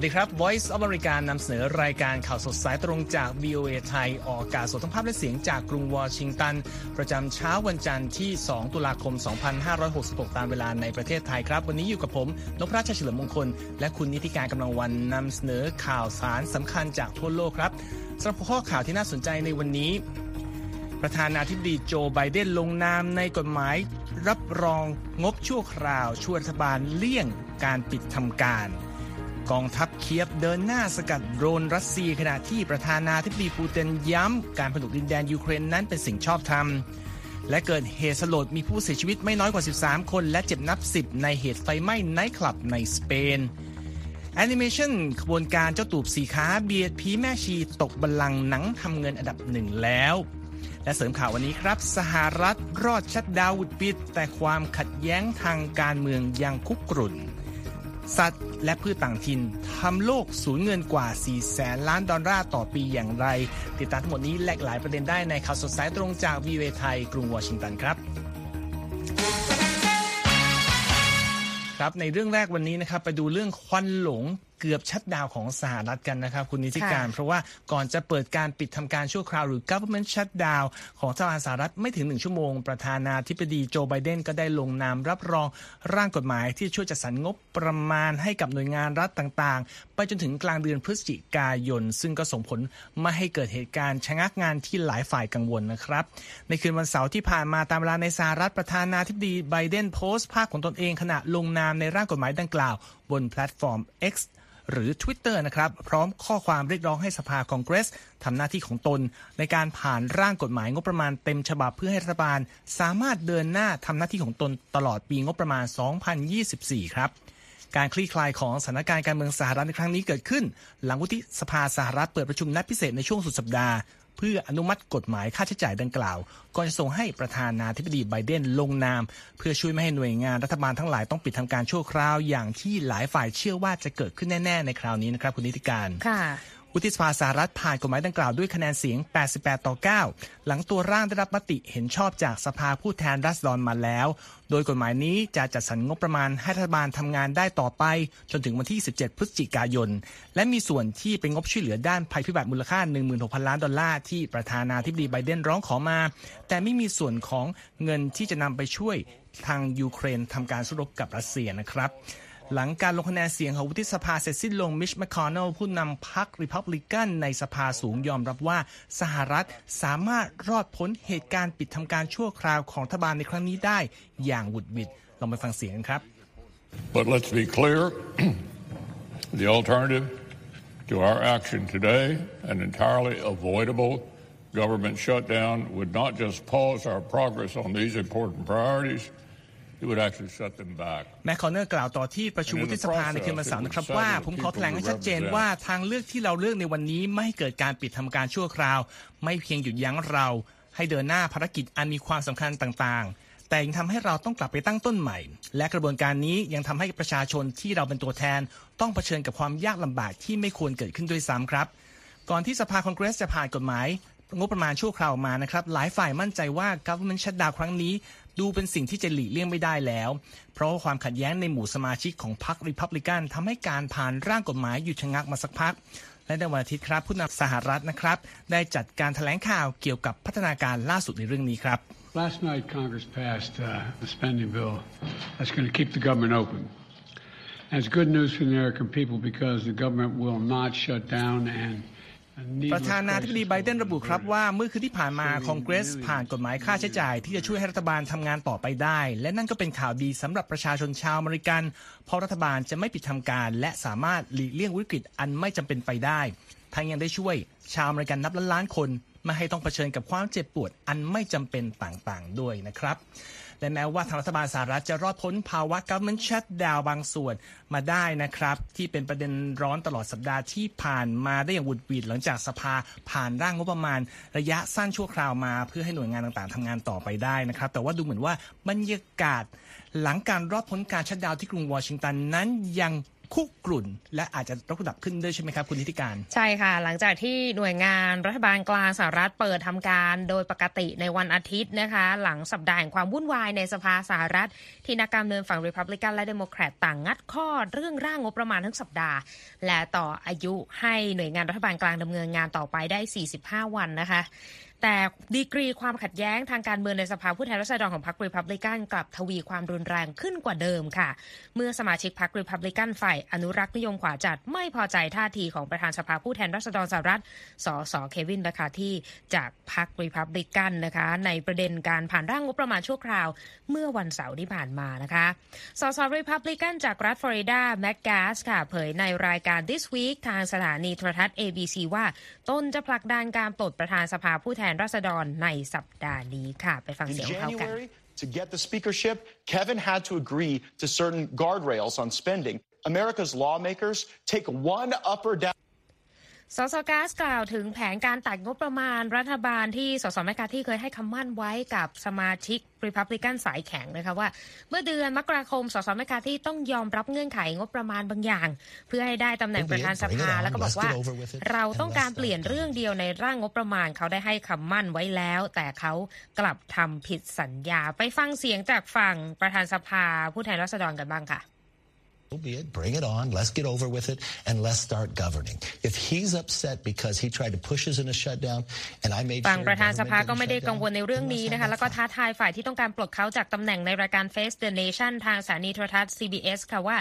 สวัสดีครับ Voice of America นำเสนอรายการข่าวสดสายตรงจาก VOA ไทย ออกอากาศสดทั้งภาพและเสียงจากกรุงวอชิงตัน ประจำเช้าวันจันทร์ที่ 2 ตุลาคม 2566 ตามเวลาในประเทศไทยครับ วันนี้อยู่กับผมนพรัชเฉลิมมงคล และคุณนิติการกำลังวันนำเสนอข่าวสารสำคัญจากทั่วโลกครับสำหรับข้อข่าวที่น่าสนใจในวันนี้ประธานาธิบดีโจไบเดนลงนามในกฎหมาย รับรองงบชั่วคราวช่วยรัฐบาลเลี่ยงการปิดทำการ กองทัพเคียฟเดินหน้าสกัดโดรนรัสเซียขณะที่ประธานาธิบดีปูตินย้ำ การผนวกดินแดนยูเครนนั้นเป็นสิ่งชอบธรรม และเกิดเหตุสลดมีผู้เสียชีวิตไม่น้อยกว่า 13 คน และเจ็บนับ 10 ในเหตุไฟไหม้ไนต์คลับในสเปนแอนิเมชันขบวนการเจ้าตูบสีขาเบียดผีแม่ชีตกบัลลังก์หนังทำเงินอันดับหนึ่งแล้ว และเสริมข่าววันนี้ครับ สหรัฐรอดชัดดาวน์วุดปิด แต่ความขัดแย้งทางการเมืองยังคุกรุ่น สัตว์ และพืชต่างถิ่นทำโลกสูญเงินกว่า 4 แสนล้านดอลลาร์ต่อปีอย่างไร ติดตามทั้งหมดนี้แลกหลายประเด็นได้ในข่าวสดสายตรงจากวีเวไทย กรุงวอชิงตันครับครับในเรื่องแรกวันนี้นะครับไปดูเรื่องควันหลง เกือบชัดดาวน์ของสหรัฐกันนะครับ คุณนิติการ เพราะว่าก่อนจะเปิดการปิดทำการชั่วคราวหรือ government shutdown ของทางสหรัฐไม่ถึงหนึ่งชั่วโมง ประธานาธิบดีโจไบเดนก็ได้ลงนามรับรองร่างกฎหมายที่ช่วยจัดสรรงบประมาณให้กับหน่วยงานรัฐต่างๆ ไปจนถึงกลางเดือนพฤศจิกายน ซึ่งก็ส่งผลไม่ให้เกิดเหตุการณ์ชะงักงานที่หลายฝ่ายกังวลนะครับ ในคืนวันเสาร์ที่ผ่านมาตามเวลาในสหรัฐประธานาธิบดีไบเดนโพสต์ภาพของตนเองขณะลงนามในร่างกฎหมายดังกล่าว บนแพลตฟอร์ม X หรือ Twitter นะครับพร้อมข้อความเรียกร้องให้สภาคองเกรสทำหน้าที่ของตน ในการผ่านร่างกฎหมายงบประมาณเต็มฉบับเพื่อให้รัฐบาล สามารถเดินหน้าทำหน้าที่ของตนตลอดปีงบประมาณ 2024 ครับการคลี่คลายของสถานการณ์การเมืองสหรัฐในครั้งนี้เกิดขึ้น หลังวุฒิสภาสหรัฐเปิดประชุมนัดพิเศษในช่วงสุดสัปดาห์ เพื่ออนุมัติกฎหมายค่าใช้จ่ายดังกล่าวก่อนจะส่งให้ประธานาธิบดีไบเดนลงนาม เพื่อช่วยไม่ให้หน่วยงานรัฐบาลทั้งหลายต้องปิดทำการชั่วคราวอย่างที่หลายฝ่ายเชื่อว่าจะเกิดขึ้นแน่ ๆ ในคราวนี้นะครับคุณนิติการค่ะ วุฒิสภาสหรัฐผ่านกฎหมายดังกล่าวด้วยคะแนนเสียง 88 ต่อ 9 หลังตัวร่างได้รับมติเห็นชอบจากสภาผู้แทนราษฎรมาแล้ว โดยกฎหมายนี้จะจัดสรรงบประมาณให้รัฐบาลทำงานได้ต่อไป จนถึงวันที่ 17 พฤศจิกายน และมีส่วนที่เป็นงบช่วยเหลือด้านภัยพิบัติมูลค่า 16,000 ล้านดอลลาร์ที่ประธานาธิบดีไบเดนร้องขอมา แต่ไม่มีส่วนของเงินที่จะนำไปช่วยทางยูเครนทำการสู้รบกับรัสเซียนะครับ หลังการลงคะแนนเสียงของวุฒิสภาเสร็จสิ้นลงมิชแมคคอนเนลผู้นำพรรคริพับลิกันในสภาสูงยอมรับว่าสหรัฐสามารถรอดพ้นเหตุการณ์ปิดทำการชั่วคราวของรัฐบาลในครั้งนี้ได้อย่างหวุดหวิดลองไปฟังเสียงกันครับ But let's be clear the alternative to our action today, an entirely avoidable government shutdown, would not just pause our progress on these important priorities, แมคคอนเนอร์กล่าวต่อที่ประชุมวุฒิสภาในคืนวันเสาร์นะครับว่าผมขอแถลงให้ชัดเจนว่าทางเลือกที่เราเลือกในวันนี้ไม่ให้เกิดการปิดทำการชั่วคราว ไม่เพียงหยุดยั้งเราให้เดินหน้าภารกิจอันมีความสำคัญต่างๆ แต่ยังทำให้เราต้องกลับไปตั้งต้นใหม่ และกระบวนการนี้ยังทำให้ประชาชนที่เราเป็นตัวแทน ต้องเผชิญกับความยากลำบากที่ไม่ควรเกิดขึ้นด้วยซ้ำครับ ก่อนที่สภาคองเกรสจะผ่านกฎหมายงบประมาณชั่วคราวออกมานะครับ หลายฝ่ายมั่นใจว่า government shutdown ครั้งนี้ ดูเป็นสิ่งที่จะหลีกเลี่ยงไม่ได้แล้ว เพราะความขัดแย้งในหมู่สมาชิกของพรรคริพับลิกันทำให้การผ่านร่างกฎหมายหยุดชะงักมาสักพัก และในวันอาทิตย์ครับผู้นำสหรัฐนะครับ ได้จัดการแถลงข่าวเกี่ยวกับพัฒนาการล่าสุดในเรื่องนี้ครับ Last night, Congress passed uh, a spending bill that's going to keep the government open. And it's good news for the American people because the government will not shut down and ประธานาธิบดีไบเดนระบุครับว่าเมื่อคืนที่ผ่านมาคองเกรส ผ่านกฎหมายค่าใช้จ่ายที่จะช่วยให้รัฐบาลทำงานต่อไปได้ และนั่นก็เป็นข่าวดีสำหรับประชาชนชาวอเมริกัน เพราะรัฐบาลจะไม่ปิดทำการ และสามารถหลีกเลี่ยงวิกฤตอันไม่จำเป็นไปได้ทั้งยังได้ช่วยชาวอเมริกันนับล้านล้านคน ไม่ให้ต้องเผชิญกับความเจ็บปวดอันไม่จำเป็นต่างๆ ด้วยนะครับ และแม้ว่าทางรัฐบาลสหรัฐจะรอดพ้นภาวะ government shutdown บางส่วนมาได้นะครับ ที่เป็นประเด็นร้อนตลอดสัปดาห์ที่ผ่านมาได้อย่างหวุดหวิดหลังจากสภาผ่านร่างงบประมาณ ระยะสั้นชั่วคราวมา เพื่อให้หน่วยงานต่างๆทำงานต่อไปได้นะครับ แต่ว่าดูเหมือนว่าบรรยากาศหลังการรอดพ้นการชัดดาวที่กรุงวอชิงตันนั้นยัง คุกรุ่น และอาจจะระดับขึ้นด้วยใช่ไหมครับคุณนิติการ ใช่ค่ะ หลังจากที่หน่วยงานรัฐบาลกลางสหรัฐเปิดทำการโดยปกติในวันอาทิตย์นะคะ หลังสัปดาห์แห่งความวุ่นวายในสภาสหรัฐ ที่นักการเมืองฝั่งรีพับลิกันและเดโมแครตต่างงัดข้อเรื่องร่างงบประมาณทั้งสัปดาห์ และต่ออายุให้หน่วยงานรัฐบาลกลางดำเนินงานต่อไปได้ 45 วันนะคะ แต่ดีกรีความขัดแย้งทางการเมืองในสภาผู้แทนราษฎรของพรรครีพับลิกันกลับทวีความรุนแรงขึ้นกว่าเดิมค่ะ เมื่อสมาชิกพรรครีพับลิกันฝ่ายอนุรักษ์นิยมขวาจัดไม่พอใจท่าทีของประธานสภาผู้แทนราษฎรสหรัฐ สสเควินแมคคาร์ธีจากพรรครีพับลิกันนะคะ ในประเด็นการผ่านร่างงบประมาณชั่วคราว เมื่อวันเสาร์ที่ผ่านมานะคะ สสรีพับลิกันจากรัฐฟลอริดาแมตต์เกตซ์ค่ะเผยในรายการ This Week ทางสถานีโทรทัศน์ ABC ว่าตนจะผลักดันการปลดประธานสภาผู้แทราษฎรในสัปดาห์นี้ค่ะ ไปฟังเสียงเขากัน To get the speakership, Kevin had to agree to certain guardrails on spending. America's lawmakers take one up or down. สสเกตซ์กล่าวถึงแผนการตัดงบประมาณรัฐบาลที่สสแมคคาร์ธีเคยให้คำมั่นไว้กับสมาชิกริพับลิกันสายแข็งนะคะว่า เมื่อเดือนมกราคม สสแมกกาที่ต้องยอมรับเงื่อนไขงบประมาณบางอย่าง เพื่อให้ได้ตำแหน่งประธานสภาแล้วก็บอกว่า เราต้องการเปลี่ยนเรื่องเดียวในร่างงบประมาณเขาได้ให้คำมั่นไว้แล้ว แต่เขากลับทำผิดสัญญาไปฟังเสียงจากฝั่งประธานสภาผู้แทนราษฎรกันบ้างค่ะ So be it. Bring it on. Let's get over with it and let's start governing. If he's upset because he tried to push us in a shutdown and I made ฝั่ง sure ประธานสภา government ก็ไม่ได้ didn't กังวล shut ใน down, เรื่อง then นี้ let's นะคะ have แล้วก็ that ท้าทายฝ่ายที่ต้องการปลดเขาจากตำแหน่งในรายการ Face the Nation ทางสถานีโทรทัศน์ CBS ค่ะว่า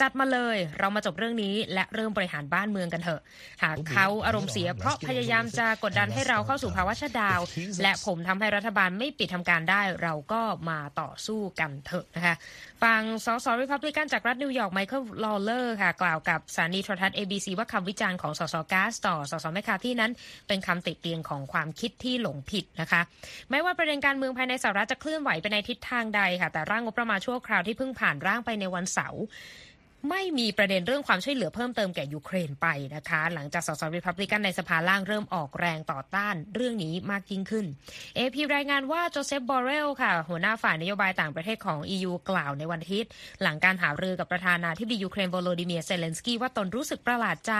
จัดมาเลยเรามาจบเรื่องนี้และเริ่มบริหารบ้านเมืองกันเถอะ หากเขาอารมณ์เสียเพราะพยายามจะกดดันให้เราเข้าสู่ภาวะชัดดาวน์และผมทำให้รัฐบาลไม่ปิดทำการได้ เราก็มาต่อสู้กันเถอะนะคะฝั่งสสริพับลิกันจากรัฐนิวยอร์กไมเคิลลอเลอร์ค่ะกล่าวกับสถานีโทรทัศน์ ABC ว่าคำวิจารณ์ของสสกาสต่อสสแมคคาที่นั้นเป็นคำติเตียนของความคิดที่หลงผิดนะคะแม้ว่าประเด็นการเมืองภายในสหรัฐจะเคลื่อนไหวไปในทิศทางใดค่ะแต่ร่างงบประมาณชั่วคราวที่เพิ่งผ่านร่างไปในวันเสาร์ ไม่มีประเด็นเรื่องความช่วยเหลือเพิ่มเติมแก่ยูเครนไปนะคะ หลังจากสสรีพับลิกันในสภาล่างเริ่มออกแรงต่อต้านเรื่องนี้มากยิ่งขึ้น AP รายงานว่าโจเซฟบอเรลค่ะ หัวหน้าฝ่ายนโยบายต่างประเทศของ EU กล่าวในวันอาทิตย์ หลังการหารือกับประธานาธิบดียูเครนโวโลดิเมียเซเลนสกี้ว่าตนรู้สึกประหลาดใจ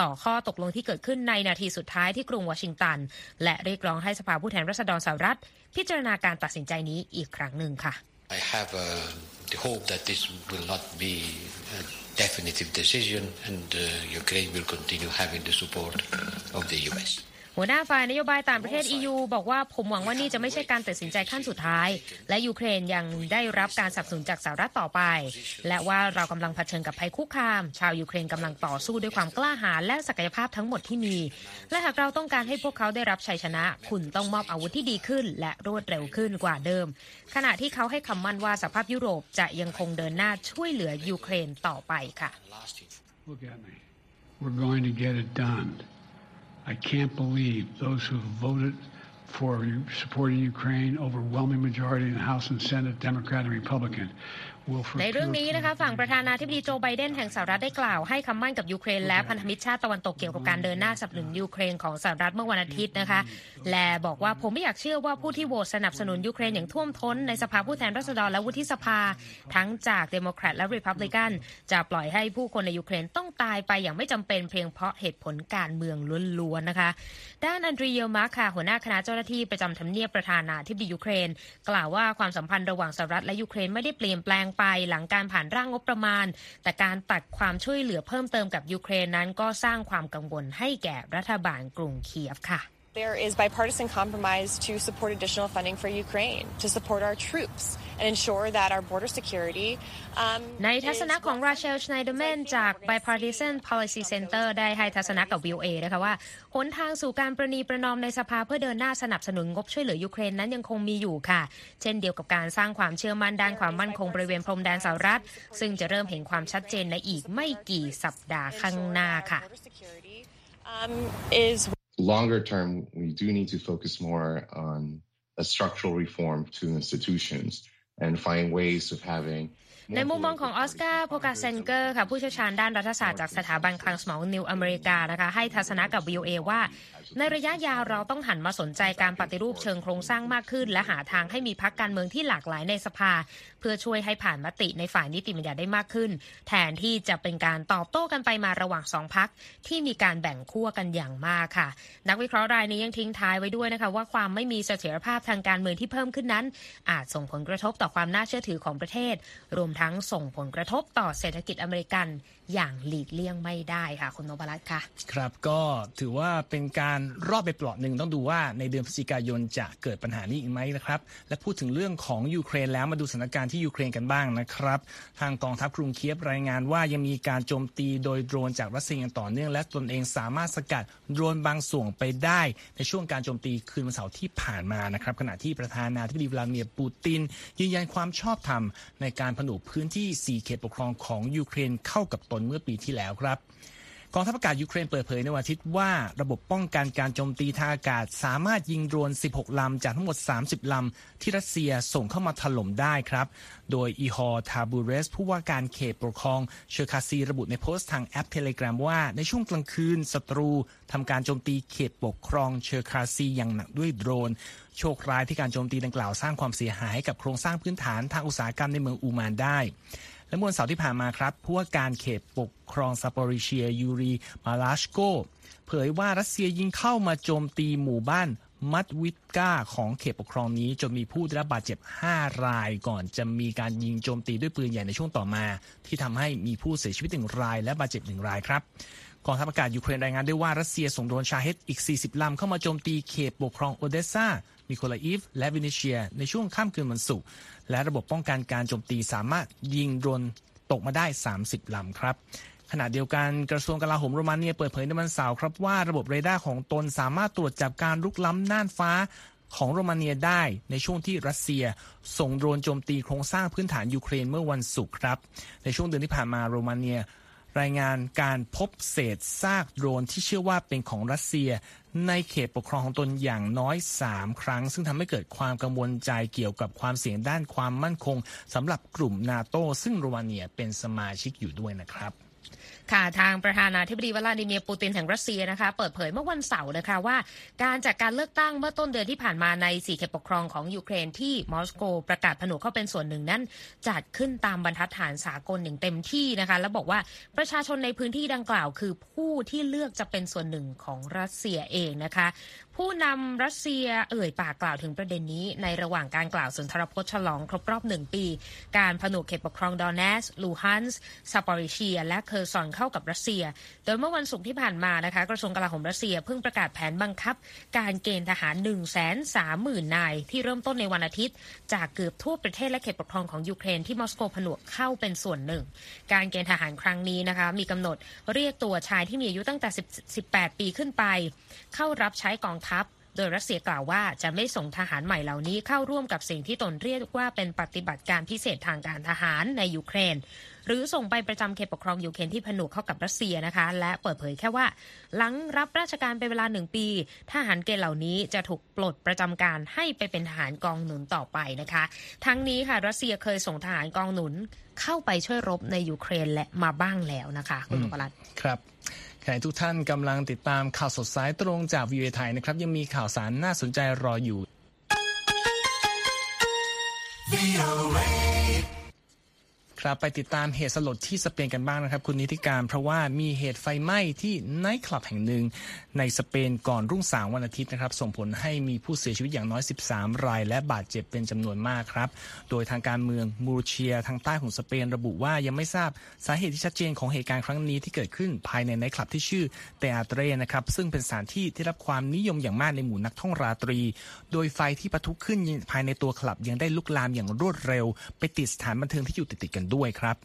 ต่อข้อตกลงที่เกิดขึ้นในนาทีสุดท้ายที่กรุงวอชิงตัน และเรียกร้องให้สภาผู้แทนราษฎรสหรัฐ พิจารณาการตัดสินใจนี้อีกครั้งหนึ่งค่ะ I have uh, the hope that this will not be a definitive decision and uh, Ukraine will continue having the support of the U.S. หัวหน้าฝ่ายนโยบายต่างประเทศ EU บอกว่าผมหวังว่านี่จะไม่ใช่การตัดสินใจขั้นสุดท้าย และยูเครนยังได้รับการสนับสนุนจากสหรัฐต่อไป และว่าเรากำลังเผชิญกับภัยคุกคาม ชาวยูเครนกำลังต่อสู้ด้วยความกล้าหาญและศักยภาพทั้งหมดที่มี และหากเราต้องการให้พวกเขาได้รับชัยชนะ คุณต้องมอบอาวุธที่ดีขึ้น และรวดเร็วขึ้นกว่าเดิม ขณะที่เขาให้คำมั่นว่าสภาพยุโรปจะยังคงเดินหน้าช่วยเหลือยูเครนต่อไปค่ะ Look at me. We're going to get it done. I can't believe those who voted for supporting Ukraine, overwhelming majority in the House and Senate, Democrat and Republican, ในเรื่องนี้นะคะฝั่งประธานาธิบดีโจไบเดนแห่งสหรัฐได้กล่าวให้คำมั่นกับยูเครนและพันธมิตรชาติตะวันตกเกี่ยวกับการเดินหน้าสนับสนุนยูเครนของสหรัฐเมื่อวันอาทิตย์นะคะ และบอกว่าผมไม่อยากเชื่อว่าผู้ที่โหวตสนับสนุนยูเครนอย่างท่วมท้นในสภาผู้แทนราษฎรและวุฒิสภา ทั้งจากเดโมแครตและรีพับลิกัน จะปล่อยให้ผู้คนในยูเครนต้องตายไปอย่างไม่จำเป็นเพียงเพราะเหตุผลการเมืองล้วนๆนะคะ ด้านอันดรีเยลมาร์ค่ะหัวหน้าคณะเจ้าหน้าที่ประจำทำเนียบประธานาธิบดียูเครน กล่าวว่าความสัมพันธ์ระหว่างสหรัฐและยูเครนไม่ได้เปลี่ยนแปลงไปหลังการผ่านร่างงบประมาณ แต่การตัดความช่วยเหลือเพิ่มเติมกับยูเครนนั้นก็สร้างความกังวลให้แก่รัฐบาลกรุงเคียฟค่ะ There is bipartisan compromise to support additional funding for Ukraine, to support our troops, and ensure that our border security. Um, ในทัศนะของราเชลชไนเดอร์แมนจาก Bipartisan Policy Center ได้ให้ทัศนะกับ VOA นะคะว่าหนทางสู่การประนีประนอมในสภาเพื่อเดินหน้าสนับสนุนงบช่วยเหลือยูเครนนั้นยังคงมีอยู่ค่ะ เช่นเดียวกับการสร้างความเชื่อมั่นด้านความมั่นคงบริเวณพรมแดนสหรัฐ ซึ่งจะเริ่มเห็นความชัดเจนในอีกไม่กี่สัปดาห์ข้างหน้าค่ะ border security um, is longer term, we do need to focus more on a structural reform to institutions and find ways of having ในมุมมองของออสการ์โพกาเซนเกอร์ค่ะผู้เชี่ยวชาญด้านรัฐศาสตร์จากสถาบันคลังสมองนิวอเมริกานะคะให้ทัศนะกับ VOA ว่า ในระยะยาวเราต้องหันมาสนใจการปฏิรูปเชิงโครงสร้างมากขึ้น และหาทางให้มีพักการเมืองที่หลากหลายในสภา เพื่อช่วยให้ผ่านมติในฝ่ายนิติบัญญัติได้มากขึ้น แทนที่จะเป็นการตอบโต้กันไปมาระหว่างสองพักที่มีการแบ่งขั้วกันอย่างมากค่ะ นักวิเคราะห์รายนี้ยังทิ้งท้ายไว้ด้วยนะคะ ว่าความไม่มีเสถียรภาพทางการเมืองที่เพิ่มขึ้นนั้น อาจส่งผลกระทบต่อความน่าเชื่อถือของประเทศ รวมทั้งส่งผลกระทบต่อเศรษฐกิจอเมริกันอย่างหลีกเลี่ยงไม่ได้ค่ะคุณนพรัตน์ค่ะ ครับก็ถือว่าเป็นการรอดไปเปลาะหนึ่งต้องดูว่าในเดือนพฤศจิกายนจะเกิดปัญหานี้อีกไหมนะครับ และพูดถึงเรื่องของยูเครนแล้วมาดูสถานการณ์ที่ยูเครนกันบ้างนะครับ ทางกองทัพกรุงเคียฟรายงานว่ายังมีการโจมตีโดยโดรนจากรัสเซียอย่างต่อเนื่อง และตนเองสามารถสกัดโดรนบางส่วนไปได้ ในช่วงการโจมตีคืนวันเสาร์ที่ผ่านมานะครับขณะที่ประธานาธิบดีวลาดิเมียร์ปูติน ยืนยันความชอบธรรมในการผนวกพื้นที่ 4 เขตปกครองของยูเครนเข้ากับตนเมื่อปีที่แล้วครับ กองทัพอากาศยูเครนเปิดเผยในวันอาทิตย์ว่าระบบป้องกันการโจมตีทางอากาศ สามารถยิงโดรน 16 ลำจากทั้งหมด 30 ลำที่รัสเซียส่งเข้ามาถล่มได้ครับ โดยอีฮอร์ทาบูเรส ผู้ว่าการเขตปกครองเชอร์คาซีระบุในโพสต์ทางแอป Telegram ว่า ในช่วงกลางคืนศัตรูทำการโจมตีเขตปกครองเชอร์คาซีอย่างหนักด้วยโดรน โชคร้ายที่การโจมตีดังกล่าวสร้างความเสียหายกับโครงสร้างพื้นฐานทางอุตสาหกรรมในเมืองอูมานได้และเมื่อวันเสาร์ที่ผ่านมาครับผู้ว่าการเขตปกครองซาปอริเชียยูรีมาลาชโกเผยว่ารัสเซียยิงเข้ามาโจมตีหมู่บ้าน มัตวิฟกาของเขตปกครองนี้จนมีผู้ได้รับบาดเจ็บ 5 รายก่อนจะมีการยิงโจมตีด้วยปืนใหญ่ในช่วงต่อมา ที่ทำให้มีผู้เสียชีวิตหนึ่งรายและบาดเจ็บหนึ่งรายครับกองทัพอากาศยูเครนรายงานด้วยว่ารัสเซียส่งโดรนชาเฮตอีก 40 ลำเข้ามาโจมตีเขตปกครองโอเดสซามิโคลาอีฟ และวินิเชีย ในช่วงค่ำคืนวันศุกร์และระบบป้องกันการโจมตีสามารถยิงโดรนตกมาได้ 30 ลำครับ ขณะเดียวกันกระทรวงกลาโหมโรมาเนียเปิดเผยในวันเสาร์ครับว่าระบบเรดาร์ของตนสามารถตรวจจับการลุกล้ำน่านฟ้าของโรมาเนียได้ในช่วงที่รัสเซีย ส่งโดรนโจมตีโครงสร้างพื้นฐานยูเครนเมื่อวันศุกร์ครับ ในช่วงเดือนที่ผ่านมาโรมาเนีย รายงานการพบเศษซากโดรนที่เชื่อว่าเป็นของรัสเซีย ในเขตปกครองของตนอย่างน้อย 3 ครั้ง ซึ่งทำให้เกิดความกังวลใจเกี่ยวกับความเสี่ยงด้านความมั่นคงสำหรับกลุ่มนาโตซึ่งโรมาเนียเป็นสมาชิกอยู่ด้วยนะครับ ค่ะทางประธานาธิบดีวลาดิเมียร์ปูตินแห่งรัสเซียนะคะ เปิดเผยเมื่อวันเสาร์นะคะว่า การจัดการเลือกตั้งเมื่อต้นเดือนที่ผ่านมาในสี่เขตปกครองของยูเครนที่มอสโกประกาศผนวกเข้าเป็นส่วนหนึ่งนั้น จัดขึ้นตามบรรทัดฐานสากลอย่างเต็มที่นะคะ และบอกว่าประชาชนในพื้นที่ดังกล่าว คือผู้ที่เลือกจะเป็นส่วนหนึ่งของรัสเซียเองนะคะ ผู้นำรัสเซียเอ่ยปากกล่าวถึงประเด็นนี้ ในระหว่างการกล่าวสุนทรพจน์ฉลองครบรอบหนึ่งปี การผนวกเขตปกครองโดเนตสก์ ลูฮันสก์ซาปอริเชีย และเคอร์ซอนเข้ากับรัสเซีย โดยเมื่อวันศุกร์ที่ผ่านมานะคะกระทรวงกลาโหมรัสเซียเพิ่งประกาศแผนบังคับ การเกณฑ์ทหาร 1 3 0 0 0 0นายที่เริ่มต้นในวันอาทิตย์ จากเกือบทั่วประเทศและเขตปกครองของยูเครนที่มอสโกผนวกเข้าเป็นส่วนหนึ่ง การเกณฑ์ทหารครั้งนี้นะคะมีกำหนดเรียกตัวชายที่มีอายุตั้งแต่ 18 ปีขึ้นไป เข้ารับใช้กองทัพโดยรัสเซียกล่าวว่าจะไม่ส่งทหารใหม่เหล่านี้เข้าร่วมกับสิ่งที่ตนเรียกว่าเป็นปฏิบัติการพิเศษทางการทหารในยูเครน หรือส่งไปประจำเขตปกครองยูเครนที่ผนวกเข้ากับรัสเซียนะคะ และเปิดเผยแค่ว่า หลังรับราชการเป็นเวลาหนึ่งปีทหารเกณฑ์เหล่านี้จะถูกปลดประจำการให้ไปเป็นทหารกองหนุนต่อไปนะคะ ทั้งนี้ค่ะรัสเซียเคยส่งทหารกองหนุนเข้าไปช่วยรบในยูเครนและมาบ้างแล้วนะคะ คุณนพรัตน์ครับ ขณะทุกท่านกำลังติดตามข่าวสดสายตรงจากวีเอไทยนะครับ ยังมีข่าวสารน่าสนใจรออยู่ ครับไปติดตามเหตุสลดที่สเปนกันบ้างนะครับ คุณนิติการเพราะว่ามีเหตุไฟไหม้ที่ไนท์คลับแห่งหนึ่งในสเปนก่อนรุ่งสางวันอาทิตย์นะครับ ส่งผลให้มีผู้เสียชีวิตอย่างน้อย 13 ราย และบาดเจ็บเป็นจำนวนมากครับ โดยทางการเมืองมูรเชียทางใต้ของสเปนระบุว่ายังไม่ทราบสาเหตุที่ชัดเจนของเหตุการณ์ครั้งนี้ที่เกิดขึ้นภายในไนท์คลับที่ชื่อเตอาเตรนะครับซึ่งเป็นสถานที่ที่รับความนิยมอย่างมากในหมู่นักท่องราตรี โดยไฟที่ปะทุขึ้นภายในตัวคลับยังได้ลุกลามอย่างรวดเร็ว ไปติดสถานบันเทิงที่อยู่ติดๆกันด้วยครับ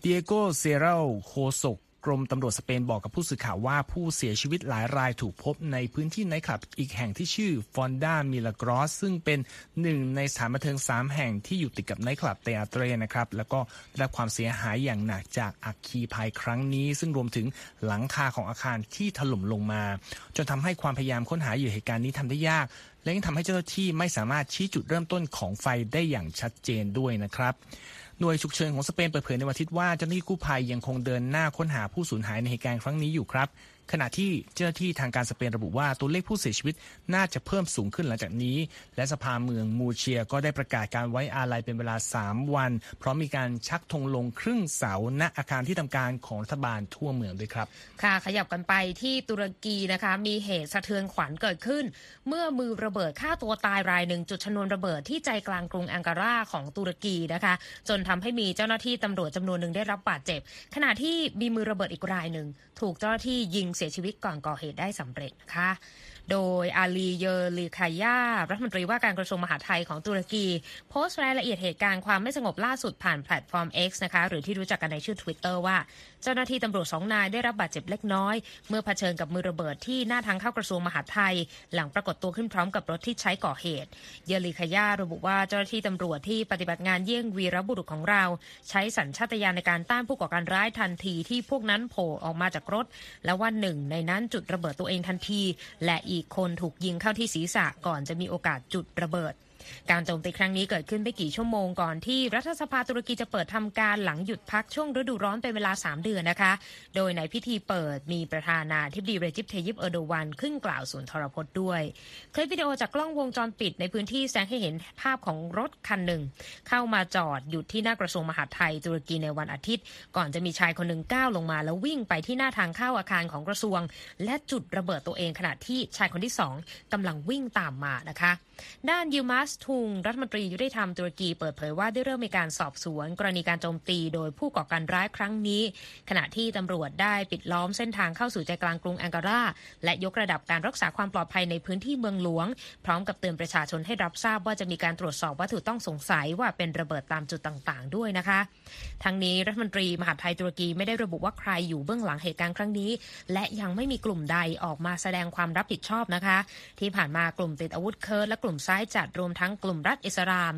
ดิเอโกเซรัลโฆษกกรมตำรวจสเปนบอกกับผู้สื่อข่าวว่าผู้เสียชีวิตหลายรายถูกพบในพื้นที่ไนท์คลับอีกแห่งที่ชื่อฟอนด้ามิลากรอสซึ่งเป็นหนึ่งในสถานบันเทิงสามแห่งที่อยู่ติดกับไนท์คลับเตอาเตรนะครับ แล้วก็ได้รับความเสียหายอย่างหนักจากอัคคีภัยครั้งนี้ ซึ่งรวมถึงหลังคาของอาคารที่ถล่มลงมา จนทำให้ความพยายามค้นหาเหยื่อเหตุการณ์นี้ทำได้ยาก และยังทำให้เจ้าหน้าที่ไม่สามารถชี้จุดเริ่มต้นของไฟได้อย่างชัดเจนด้วยนะครับ หน่วยฉุกเฉินของสเปนเปิดเผยในวันอาทิตย์ว่าเจ้าหน้าที่กู้ภัยยังคงเดินหน้าค้นหาผู้สูญหายในเหตุการณ์ครั้งนี้อยู่ครับ ขณะที่เจ้าหน้าที่ทางการสเปนระบุว่าตัวเลขผู้เสียชีวิตน่าจะเพิ่มสูงขึ้นหลังจากนี้ และสภาเมืองมูเชียก็ได้ประกาศการไว้อาลัยเป็นเวลา 3 วัน เพราะมีการชักธงลงครึ่งเสาณอาคารที่ทำการของรัฐบาลทั่วเมืองด้วยครับ ค่ะขยับกันไปที่ตุรกีนะคะมีเหตุสะเทือนขวัญเกิดขึ้น เมื่อมือระเบิดฆ่าตัวตายรายหนึ่งจุดชนวนระเบิดที่ใจกลางกรุงอังการาของตุรกีนะคะ จนทำให้มีเจ้าหน้าที่ตำรวจจำนวนหนึ่งได้รับบาดเจ็บ ขณะที่มีมือระเบิดอีกรายหนึ่งถูกเจ้าหน้าที่ยิงเสียชีวิตก่อนก่อเหตุได้สำเร็จนะคะ โดยอาลีเยอลีคายารัฐมนตรีว่าการกระทรวงมหาดไทยของตุรกี โพสต์รายละเอียดเหตุการณ์ความไม่สงบล่าสุดผ่านแพลตฟอร์ม X นะคะ หรือที่รู้จักกันในชื่อ Twitter ว่าเจ้าหน้าที่ตำรวจสองนายได้รับบาดเจ็บเล็กน้อย เมื่อเผชิญกับมือระเบิดที่หน้าทางเข้ากระทรวงมหาดไทย หลังปรากฏตัวขึ้นพร้อมกับรถที่ใช้ก่อเหตุ เยลีคายาระบุว่าเจ้าหน้าที่ตำรวจที่ปฏิบัติงานเยี่ยงวีรบุรุษของเรา ใช้สัญชาตญาณในการต้านผู้ก่อการร้ายทันทีที่พวกนั้นโผล่ออกมาจากรถ และว่าหนึ่งในนั้นจุดระเบิดตัวเองทันที และอีกคนถูกยิงเข้าที่ศีรษะก่อนจะมีโอกาสจุดระเบิด การโจมตีครั้งนี้เกิดขึ้นไม่กี่ชั่วโมงก่อนที่รัฐสภาตุรกีจะเปิดทำการหลังหยุดพักช่วงฤดูร้อนเป็นเวลา 3 เดือนนะคะ โดยในพิธีเปิดมีประธานาธิบดีเรจิปเทยิปเอโดวันขึ้นกล่าวสุนทรพจน์ด้วย คลิปวิดีโอจากกล้องวงจรปิดในพื้นที่แสดงให้เห็นภาพของรถคันหนึ่ง เข้ามาจอดหยุดที่หน้ากระทรวงมหาดไทยตุรกีในวันอาทิตย์ ก่อนจะมีชายคนหนึ่งก้าวลงมา แล้ววิ่งไปที่หน้าทางเข้าอาคารของกระทรวง และจุดระเบิดตัวเองขณะที่ชายคนที่สองกำลังวิ่งตามมานะคะ ด้านยูมัสทุง รัฐมนตรียุติธรรมตุรกีเปิดเผยว่าได้เริ่มมีการสอบสวน กรณีการโจมตีโดยผู้ก่อการร้ายครั้งนี้ ขณะที่ตำรวจได้ปิดล้อมเส้นทางเข้าสู่ใจกลางกรุงอังการา และยกระดับการรักษาความปลอดภัยในพื้นที่เมืองหลวง พร้อมกับเตือนประชาชนให้รับทราบว่าจะมีการตรวจสอบวัตถุต้องสงสัยว่าเป็นระเบิดตามจุดต่าง ๆ ด้วยนะคะ ทั้งนี้รัฐมนตรีมหาดไทยตุรกีไม่ได้ระบุว่าใครอยู่เบื้องหลังเหตุการณ์ครั้งนี้ และยังไม่มีกลุ่มใดออกมาแสดงความรับผิดชอบนะคะ ที่ผ่านมากลุ่มติดอาวุธเคิร์ดและกลุ่มซ้ายจัดรวมทั้งกลุ่มรัฐอิสลาม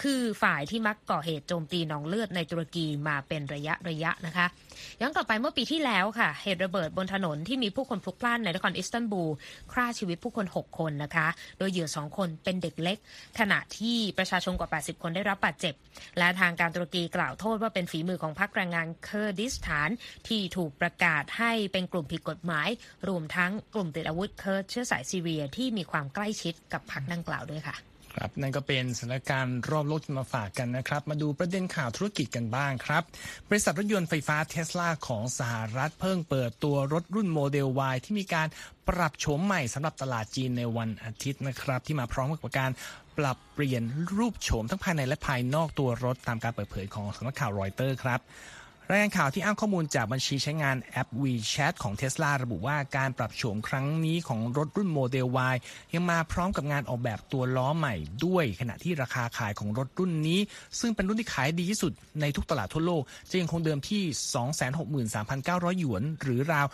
คือฝ่ายที่มักก่อเหตุโจมตีหนองเลือดในตุรกีมาเป็นระยะระยะนะคะย้อนกลับไปเมื่อปีที่แล้วค่ะ เหตุระเบิดบนถนนที่มีผู้คนพลุกพล่านในนครอิสตันบูลฆ่าชีวิตผู้คน 6 คนนะคะ โดยเหยื่อ 2 คนเป็นเด็กเล็ก ขณะที่ประชาชนกว่า 80 คนได้รับบาดเจ็บ และทางการตุรกีกล่าวโทษว่าเป็นฝีมือของพรรคแรงงานเคอร์ดิสถานที่ถูกประกาศให้เป็นกลุ่มผิดกฎหมาย รวมทั้งกลุ่มติดอาวุธเคิร์ดเชื้อสายซีเรียที่มีความใกล้ชิดกับพรรคดังกล่าวด้วยค่ะ ครับนั่นก็เป็นสถานการณ์รอบโลกที่มาฝากกันนะครับ มาดูประเด็นข่าวธุรกิจกันบ้างครับ บริษัทรถยนต์ไฟฟ้าเทสลาของสหรัฐเพิ่งเปิดตัวรถรุ่นโมเดล Y ที่มีการปรับโฉมใหม่สำหรับตลาดจีนในวันอาทิตย์นะครับ ที่มาพร้อมกับการปรับเปลี่ยนรูปโฉมทั้งภายในและภายนอกตัวรถตามการเปิดเผยของสำนักข่าวรอยเตอร์ครับ รายงานข่าวที่อ้างข้อมูลจากบัญชีใช้งานแอป WeChat ของ Tesla ระบุว่าการปรับโฉมครั้งนี้ของรถรุ่นโมเดล Y ยังมาพร้อมกับงานออกแบบตัวล้อใหม่ด้วย ขณะที่ราคาขายของรถรุ่นนี้ ซึ่งเป็นรุ่นที่ขายดีที่สุดในทุกตลาดทั่วโลก จะยังคงเดิมที่ 263,900 หยวน หรือราว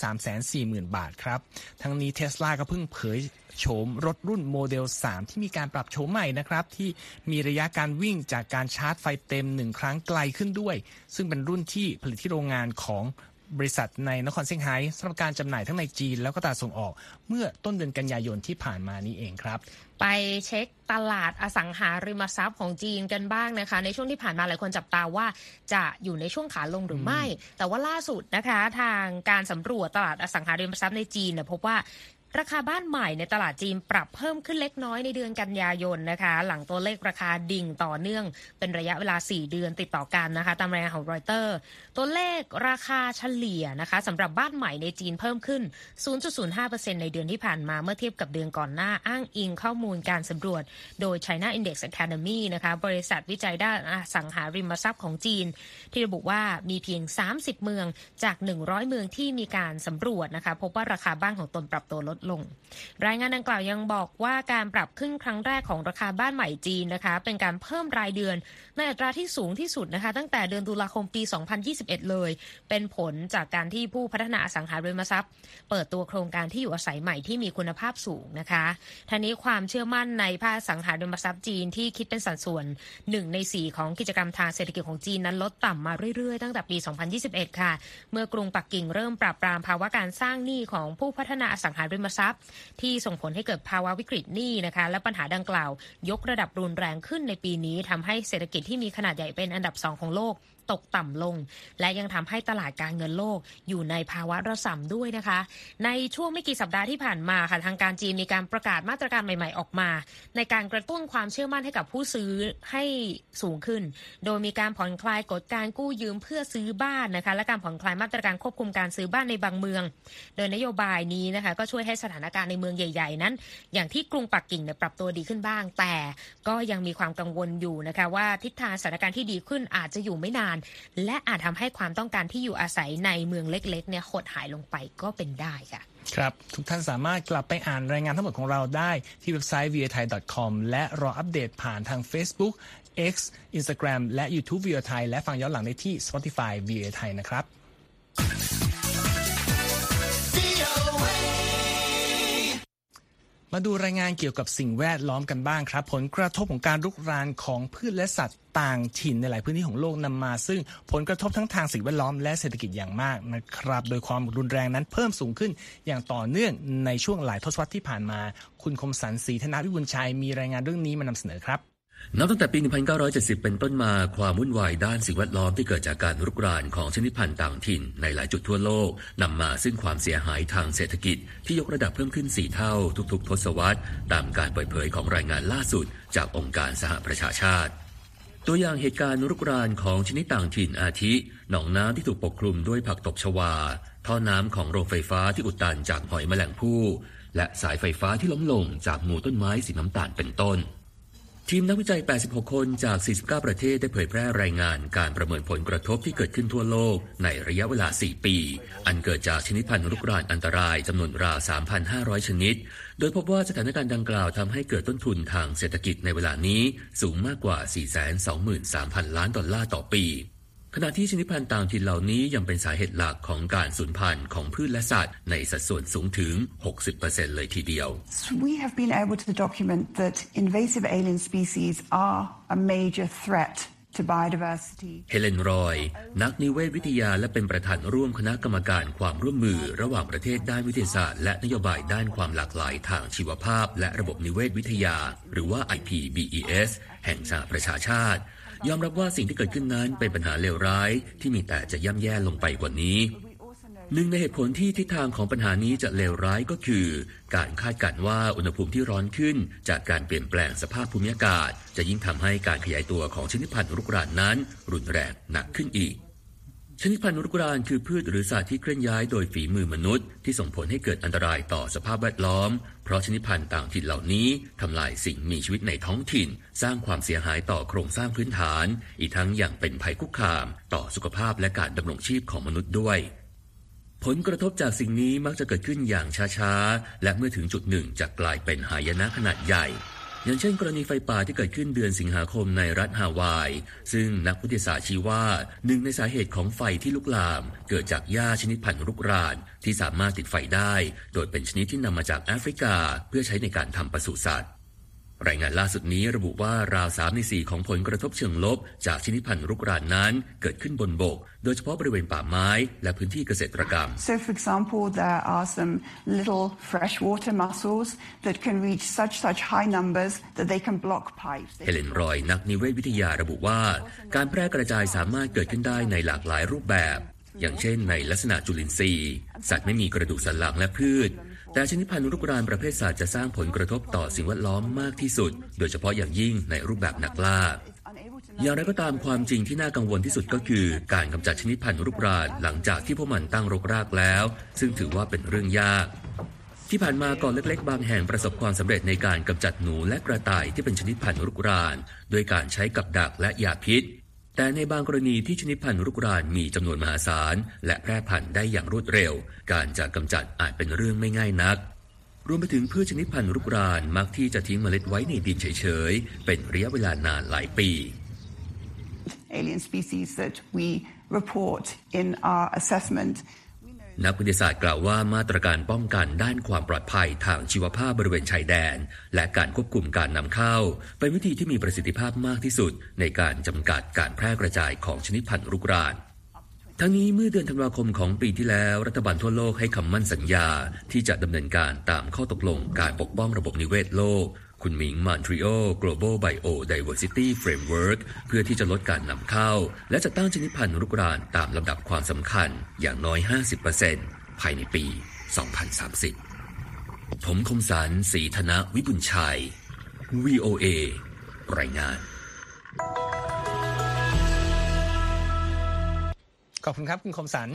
1,340,000 บาทครับ ทั้งนี้ Tesla ก็เพิ่งเผย โฉมรถรุ่นโมเดล 3 ที่มีการปรับโฉมใหม่นะครับที่มีระยะการวิ่งจากการชาร์จไฟเต็มหนึ่งครั้งไกลขึ้นด้วย ซึ่งเป็นรุ่นที่ผลิตที่โรงงานของบริษัทในนครเซี่ยงไฮ้สำหรับการจำหน่ายทั้งในจีนแล้วก็ตลาดส่งออก เมื่อต้นเดือนกันยายนที่ผ่านมานี้เองครับ ไปเช็คตลาดอสังหาริมทรัพย์ของจีนกันบ้างนะคะ ในช่วงที่ผ่านมาหลายคนจับตาว่าจะอยู่ในช่วงขาลงหรือไม่ แต่ว่าล่าสุดนะคะ ทางการสำรวจตลาดอสังหาริมทรัพย์ในจีนเนี่ยพบว่า ราคาบ้านใหม่ในตลาดจีนปรับเพิ่มขึ้นเล็กน้อยในเดือนกันยายนนะคะ หลังตัวเลขราคาดิ่งต่อเนื่อง เป็นระยะเวลา 4 เดือนติดต่อกันนะคะ ตามรายงานของรอยเตอร์ ตัวเลขราคาเฉลี่ยนะคะสำหรับบ้านใหม่ในจีนเพิ่มขึ้น 0.05%ในเดือนที่ผ่านมาเมื่อเทียบกับเดือนก่อนหน้าอ้างอิงข้อมูลการสำรวจ โดย China Index Academy นะคะบริษัทวิจัยด้านอสังหาริมทรัพย์ของจีน ที่ระบุว่ามีเพียง 30 เมืองจาก 100 เมืองที่มีการสำรวจนะคะพบว่าราคาบ้านของตนปรับตัวลดลง รายงานดังกล่าวยังบอกว่าการปรับขึ้นครั้งแรกของราคาบ้านใหม่จีนนะคะ เป็นการเพิ่มรายเดือน ในอัตราที่สูงที่สุดนะคะ ตั้งแต่เดือนตุลาคมปี 2021 เลย เป็นผลจากการที่ผู้พัฒนาอสังหาริมทรัพย์ เปิดตัวโครงการที่อยู่อาศัยใหม่ที่มีคุณภาพสูงนะคะท่านี้ความเชื่อมั่นในภาคสังหาริมทรัพย์จีนที่คิดเป็นสัดส่วน 1 ใน 4 ของกิจกรรมทางเศรษฐกิจของจีนนั้นลดต่ำมาเรื่อยๆ ตั้งแต่ปี 2021 ค่ะ เมื่อกรุงปักกิ่งเริ่มปราบปรามภาวะการสร้างหนี้ของผู้พัฒนาอสังหาริมทรัพย์ ที่ส่งผลให้เกิดภาวะวิกฤตหนี้นะคะและปัญหาดังกล่าว ยกระดับรุนแรงขึ้นในปีนี้ทำให้เศรษฐกิจที่มีขนาดใหญ่เป็นอันดับสองของโลกตกต่ำลง และยังทำให้ตลาดการเงินโลกอยู่ในภาวะระส่ำด้วยนะคะ ในช่วงไม่กี่สัปดาห์ที่ผ่านมาค่ะทางการจีนมีการประกาศมาตรการใหม่ ๆออกมา ในการกระตุ้นความเชื่อมั่นให้กับผู้ซื้อให้สูงขึ้น โดยมีการผ่อนคลายกฎการกู้ยืมเพื่อซื้อบ้านนะคะ และการผ่อนคลายมาตรการควบคุมการซื้อบ้านในบางเมือง โดยนโยบายนี้นะคะ ก็ช่วยให้สถานการณ์ในเมืองใหญ่ ๆ นั้น อย่างที่กรุงปักกิ่งเนี่ยปรับตัวดีขึ้นบ้าง แต่ก็ยังมีความกังวลอยู่นะคะว่าทิศทางสถานการณ์ที่ดีขึ้นอาจจะอยู่ไม่นานและอาจทำให้ความต้องการที่อยู่อาศัยในเมืองเล็กๆเนี่ยหดหายลงไปก็เป็นได้ค่ะครับ ทุกท่านสามารถกลับไปอ่านรายงานทั้งหมดของเราได้ที่เว็บไซต์ v i a t h a i c o m และรออัปเดตผ่านทาง Facebook X Instagram และ YouTube v i a t h a i และฟังย้อนหลังได้ที่ Spotify v i a t h a i นะครับ มาดูรายงานเกี่ยวกับสิ่งแวดล้อมกันบ้างครับ ผลกระทบของการลุกรานของพืชและสัตว์ต่างถิ่นในหลายพื้นที่ของโลกนำมา ซึ่งผลกระทบทั้งทางสิ่งแวดล้อมและเศรษฐกิจอย่างมากนะครับ โดยความรุนแรงนั้นเพิ่มสูงขึ้นอย่างต่อเนื่องในช่วงหลายทศวรรษที่ผ่านมา คุณคมสันศรีธนาวิบุญชัยมีรายงานเรื่องนี้มานำเสนอครับ นับตั้งแต่ปี 1970 เป็นต้นมาความวุ่นวายด้านสิ่งแวดล้อมที่เกิดจากการรุกรานของชนิดพันธุ์ต่างถิ่นในหลายจุดทั่วโลกนำมาซึ่งความเสียหายทางเศรษฐกิจ ที่ยกระดับเพิ่มขึ้น 4 เท่า ทุกๆ ทศวรรษ ตามการเปิดเผยของรายงานล่าสุด จากองค์การสหประชาชาติ ตัวอย่างเหตุการณ์รุกรานของชนิดต่างถิ่นอาทิ หนองน้ำที่ถูกปกคลุมด้วยผักตบชวา ท่อน้ำของโรงไฟฟ้าที่อุดตันจากหอยแมลงภู่และสายไฟฟ้าที่ล้มลงจากหมู่ต้นไม้สีน้ำตาลเป็นต้น ทีมนักวิจัย 86 คนจาก 49 ประเทศได้เผยแพร่รายงานการประเมินผลกระทบที่เกิดขึ้นทั่วโลกในระยะเวลา 4 ปี อันเกิดจากชนิดพันธุ์รุกรานอันตรายจำนวนราว 3,500 ชนิด โดยพบว่าสถานการณ์ดังกล่าวทำให้เกิดต้นทุนทางเศรษฐกิจในเวลานี้สูงมากกว่า 423,000 ล้านดอลลาร์ต่อปี ขณะที่ชนิดพันธุ์ต่างถิ่นเหล่านี้ยังเป็นสาเหตุหลักของการสูญพันธุ์ของพืชและสัตว์ ในสัดส่วนสูงถึง 60%เลยทีเดียว We have been able to document that invasive alien species are a major threat to biodiversity. เฮเลนรอย นักนิเวศวิทยาและเป็นประธานร่วมคณะกรรมการความร่วมมือ ระหว่างประเทศด้านวิทยาศาสตร์ และนโยบายด้านความหลากหลายทางชีวภาพ และระบบนิเวศวิทยา หรือว่า IPBES แห่งสหประชาชาติ ยอมรับว่าสิ่งที่เกิดขึ้นนั้นเป็นปัญหาเลวร้าย ที่มีแต่จะย่ำแย่ลงไปกว่านี้หนึ่งในเหตุผลที่ทิศทางของปัญหานี้จะเลวร้ายก็คือ การคาดการณ์ว่าอุณหภูมิที่ร้อนขึ้น จากการเปลี่ยนแปลงสภาพภูมิอากาศ จะยิ่งทำให้การขยายตัวของชนิดพันธุ์รุกรานนั้น รุนแรงหนักขึ้นอีก ชนิดพันธุ์รุกรานคือพืชหรือสัตว์ที่เคลื่อนย้ายโดยฝีมือมนุษย์ ที่ส่งผลให้เกิดอันตรายต่อสภาพแวดล้อม เพราะชนิดพันธุ์ต่างถิ่นเหล่านี้ทำลายสิ่งมีชีวิตในท้องถิ่น สร้างความเสียหายต่อโครงสร้างพื้นฐาน อีกทั้งยังเป็นภัยคุกคาม ต่อสุขภาพและการดำรงชีพของมนุษย์ด้วย ผลกระทบจากสิ่งนี้มักจะเกิดขึ้นอย่างช้าๆและเมื่อถึงจุดหนึ่งจะกลายเป็นหายนะขนาดใหญ่ อย่างเช่น กรณีไฟป่าที่เกิดขึ้นเดือนสิงหาคมในรัฐฮาวาย ซึ่งนักวิทยาศาสตร์ชี้ว่าหนึ่งในสาเหตุของไฟที่ลุกลาม เกิดจากหญ้าชนิดพันธุ์รุกรานที่สามารถติดไฟได้ โดยเป็นชนิดที่นำมาจากแอฟริกา เพื่อใช้ในการทำปศุสัตว์ รายงานล่าสุดนี้ระบุว่าราว3ใน4ของผลกระทบเชิงลบ จากชนิดพันธุ์รุกรานนั้นเกิดขึ้นบนบก โดยเฉพาะบริเวณป่าไม้ และพื้นที่เกษตรกรรม So, for example, there are some little freshwater mussels that can reach such such high numbers that they can block pipes. เฮเลนรอยนักนิเวศวิทยาระบุว่า การแพร่กระจายสามารถเกิดขึ้นได้ในหลากหลายรูปแบบ อย่างเช่นในลักษณะจุลินทรีย์ สัตว์ไม่มีกระดูกสันหลังและพืช แต่ชนิดพันธุ์รุกรานประเภทสัตว์จะสร้างผลกระทบต่อสิ่งแวดล้อมมากที่สุด โดยเฉพาะอย่างยิ่งในรูปแบบนักล่าอย่างไรก็ตามความจริงที่น่ากังวลที่สุดก็คือ การกำจัดชนิดพันธุ์รุกรานหลังจากที่พวกมันตั้งรกรากแล้ว ซึ่งถือว่าเป็นเรื่องยาก ที่ผ่านมาก่อนเล็กๆ บางแห่งประสบความสำเร็จในการกำจัดหนูและกระต่ายที่เป็นชนิดพันธุ์รุกราน โดยการใช้กับดักและยาพิษ แต่ในบางกรณีที่ชนิดพันธุ์รุกรานมีจำนวนมหาศาล และแพร่พันธุ์ได้อย่างรวดเร็ว การจะกำจัดอาจเป็นเรื่องไม่ง่ายนัก รวมไปถึงพืชชนิดพันธุ์รุกรานมักที่จะทิ้งเมล็ดไว้ในดินเฉยๆ เป็นระยะเวลานานหลายปี Alien species that we report in our assessment. นักวิทยาศาสตร์กล่าวว่ามาตรการป้องกันด้านความปลอดภัยทางชีวภาพบริเวณชายแดน และการควบคุมการนำเข้า เป็นวิธีที่มีประสิทธิภาพมากที่สุด ในการจำกัดการแพร่กระจายของชนิดพันธุ์รุกรานทั้งนี้เมื่อเดือนธันวาคมของปีที่แล้ว รัฐบาลทั่วโลกให้คำมั่นสัญญา ที่จะดำเนินการตามข้อตกลงการปกป้องระบบนิเวศโลก คุณหมิงมอนทริโอ Global Biodiversity Framework เพื่อที่จะลดการนำเข้า และจะตั้งชนิดพันธุ์รุกรานตามลำดับความสำคัญอย่างน้อย 50%ภายในปี 2030 ผมคมสรรสีธนะวิบุญชัย VOA รายงาน ขอบคุณครับ คุณคมสัน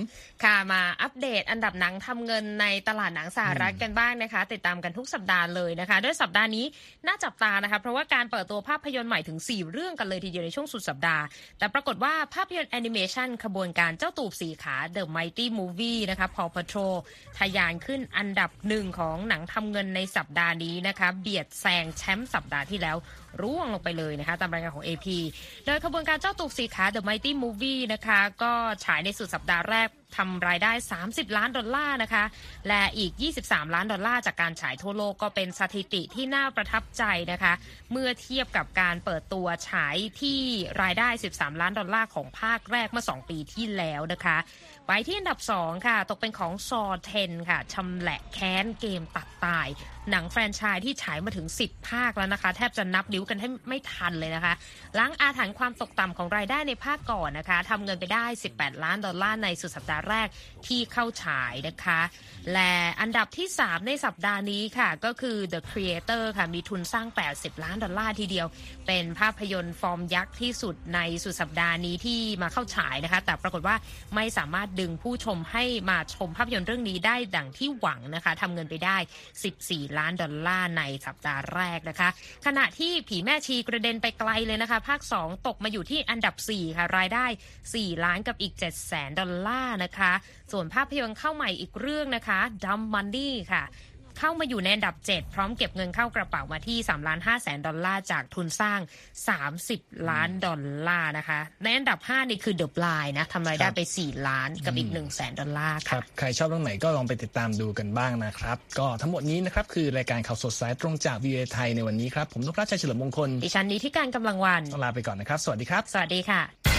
ค่ะ มาอัปเดตอันดับหนังทำเงินในตลาดหนังสหรัฐกันบ้างนะคะ ติดตามกันทุกสัปดาห์เลยนะคะ ด้วยสัปดาห์นี้น่าจับตานะคะ เพราะว่าการเปิดตัวภาพยนตร์ใหม่ถึง 4 เรื่องกันเลยทีเดียวในช่วงสุดสัปดาห์ แต่ปรากฏว่าภาพยนตร์แอนิเมชันขบวนการเจ้าตูบสีขา The Mighty Movie นะคะ Paw Patrol ทะยานขึ้นอันดับหนึ่งของหนังทำเงินในสัปดาห์นี้นะคะ เบียดแซงแชมป์สัปดาห์ที่แล้ว ร่วงลงไปเลยนะคะ ตามรายงานของ AP โดยขบวนการเจ้าตูบสีขา The Mighty Movie นะคะ ก็ฉายในสุดสัปดาห์แรก ทำรายได้ 30 ล้านดอลลาร์นะคะ และอีก 23 ล้านดอลลาร์จากการฉายทั่วโลกก็เป็นสถิติที่น่าประทับใจนะคะ เมื่อเทียบกับการเปิดตัวฉายที่รายได้ 13 ล้านดอลลาร์ของภาคแรกเมื่อ 2 ปีที่แล้วนะคะไปที่อันดับ 2 ค่ะ ตกเป็นของซอเทนค่ะชำแหละแค้นเกมตัดตาย หนังแฟรนไชส์ที่ฉายมาถึง 10 ภาคแล้วนะคะ แทบจะนับนิ้วกันให้ไม่ทันเลยนะคะ ล้างอาถรรพ์ความตกต่ำของรายได้ในภาคก่อนนะคะทำเงินไปได้ 18 ล้านดอลลาร์ในสุดสัปดาห์แรกที่เข้าฉายนะคะ และอันดับที่ 3 ในสัปดาห์นี้ค่ะ ก็คือ The Creator ค่ะ มีทุนสร้าง 80 ล้านดอลลาร์ทีเดียว เป็นภาพยนตร์ฟอร์มยักษ์ที่สุดในสุดสัปดาห์นี้ที่มาเข้าฉายนะคะ แต่ปรากฏว่าไม่สามารถดึงผู้ชมให้มาชมภาพยนตร์เรื่องนี้ได้ดังที่หวังนะคะทำเงินไปได้ 14 ล้านดอลลาร์ในสัปดาห์แรกนะคะ ขณะที่ผีแม่ชีกระเด็นไปไกลเลยนะคะ ภาค 2 ตกมาอยู่ที่อันดับ 4 ค่ะ รายได้ 4 ล้านกับอีก7แสนดอลลาร์นะคะส่วนภาพยนตร์เข้าใหม่อีกเรื่องนะคะ Dumb Money ค่ะเข้ามาอยู่ในอันดับ 7 พร้อมเก็บเงินเข้ากระเป๋ามาที่3ล้าน5แสนดอลลาร์จากทุนสร้าง 30 ล้านดอลลาร์นะคะ ในอันดับ 5 นี่คือเดอะบลายนะทำรายได้ไป 4 ล้านกับอีก1แสนดอลลาร์ค่ะใครชอบเรื่องไหนก็ลองไปติดตามดูกันบ้างนะครับ ก็ทั้งหมดนี้นะครับ คือรายการข่าวสดสายตรงจากวีเอไทยในวันนี้ครับ ผมนุกราชัยเฉลิมมงคลดิฉันนี้ที่การกำลังวันต้องลาไปก่อนนะครับ สวัสดีครับ สวัสดีค่ะ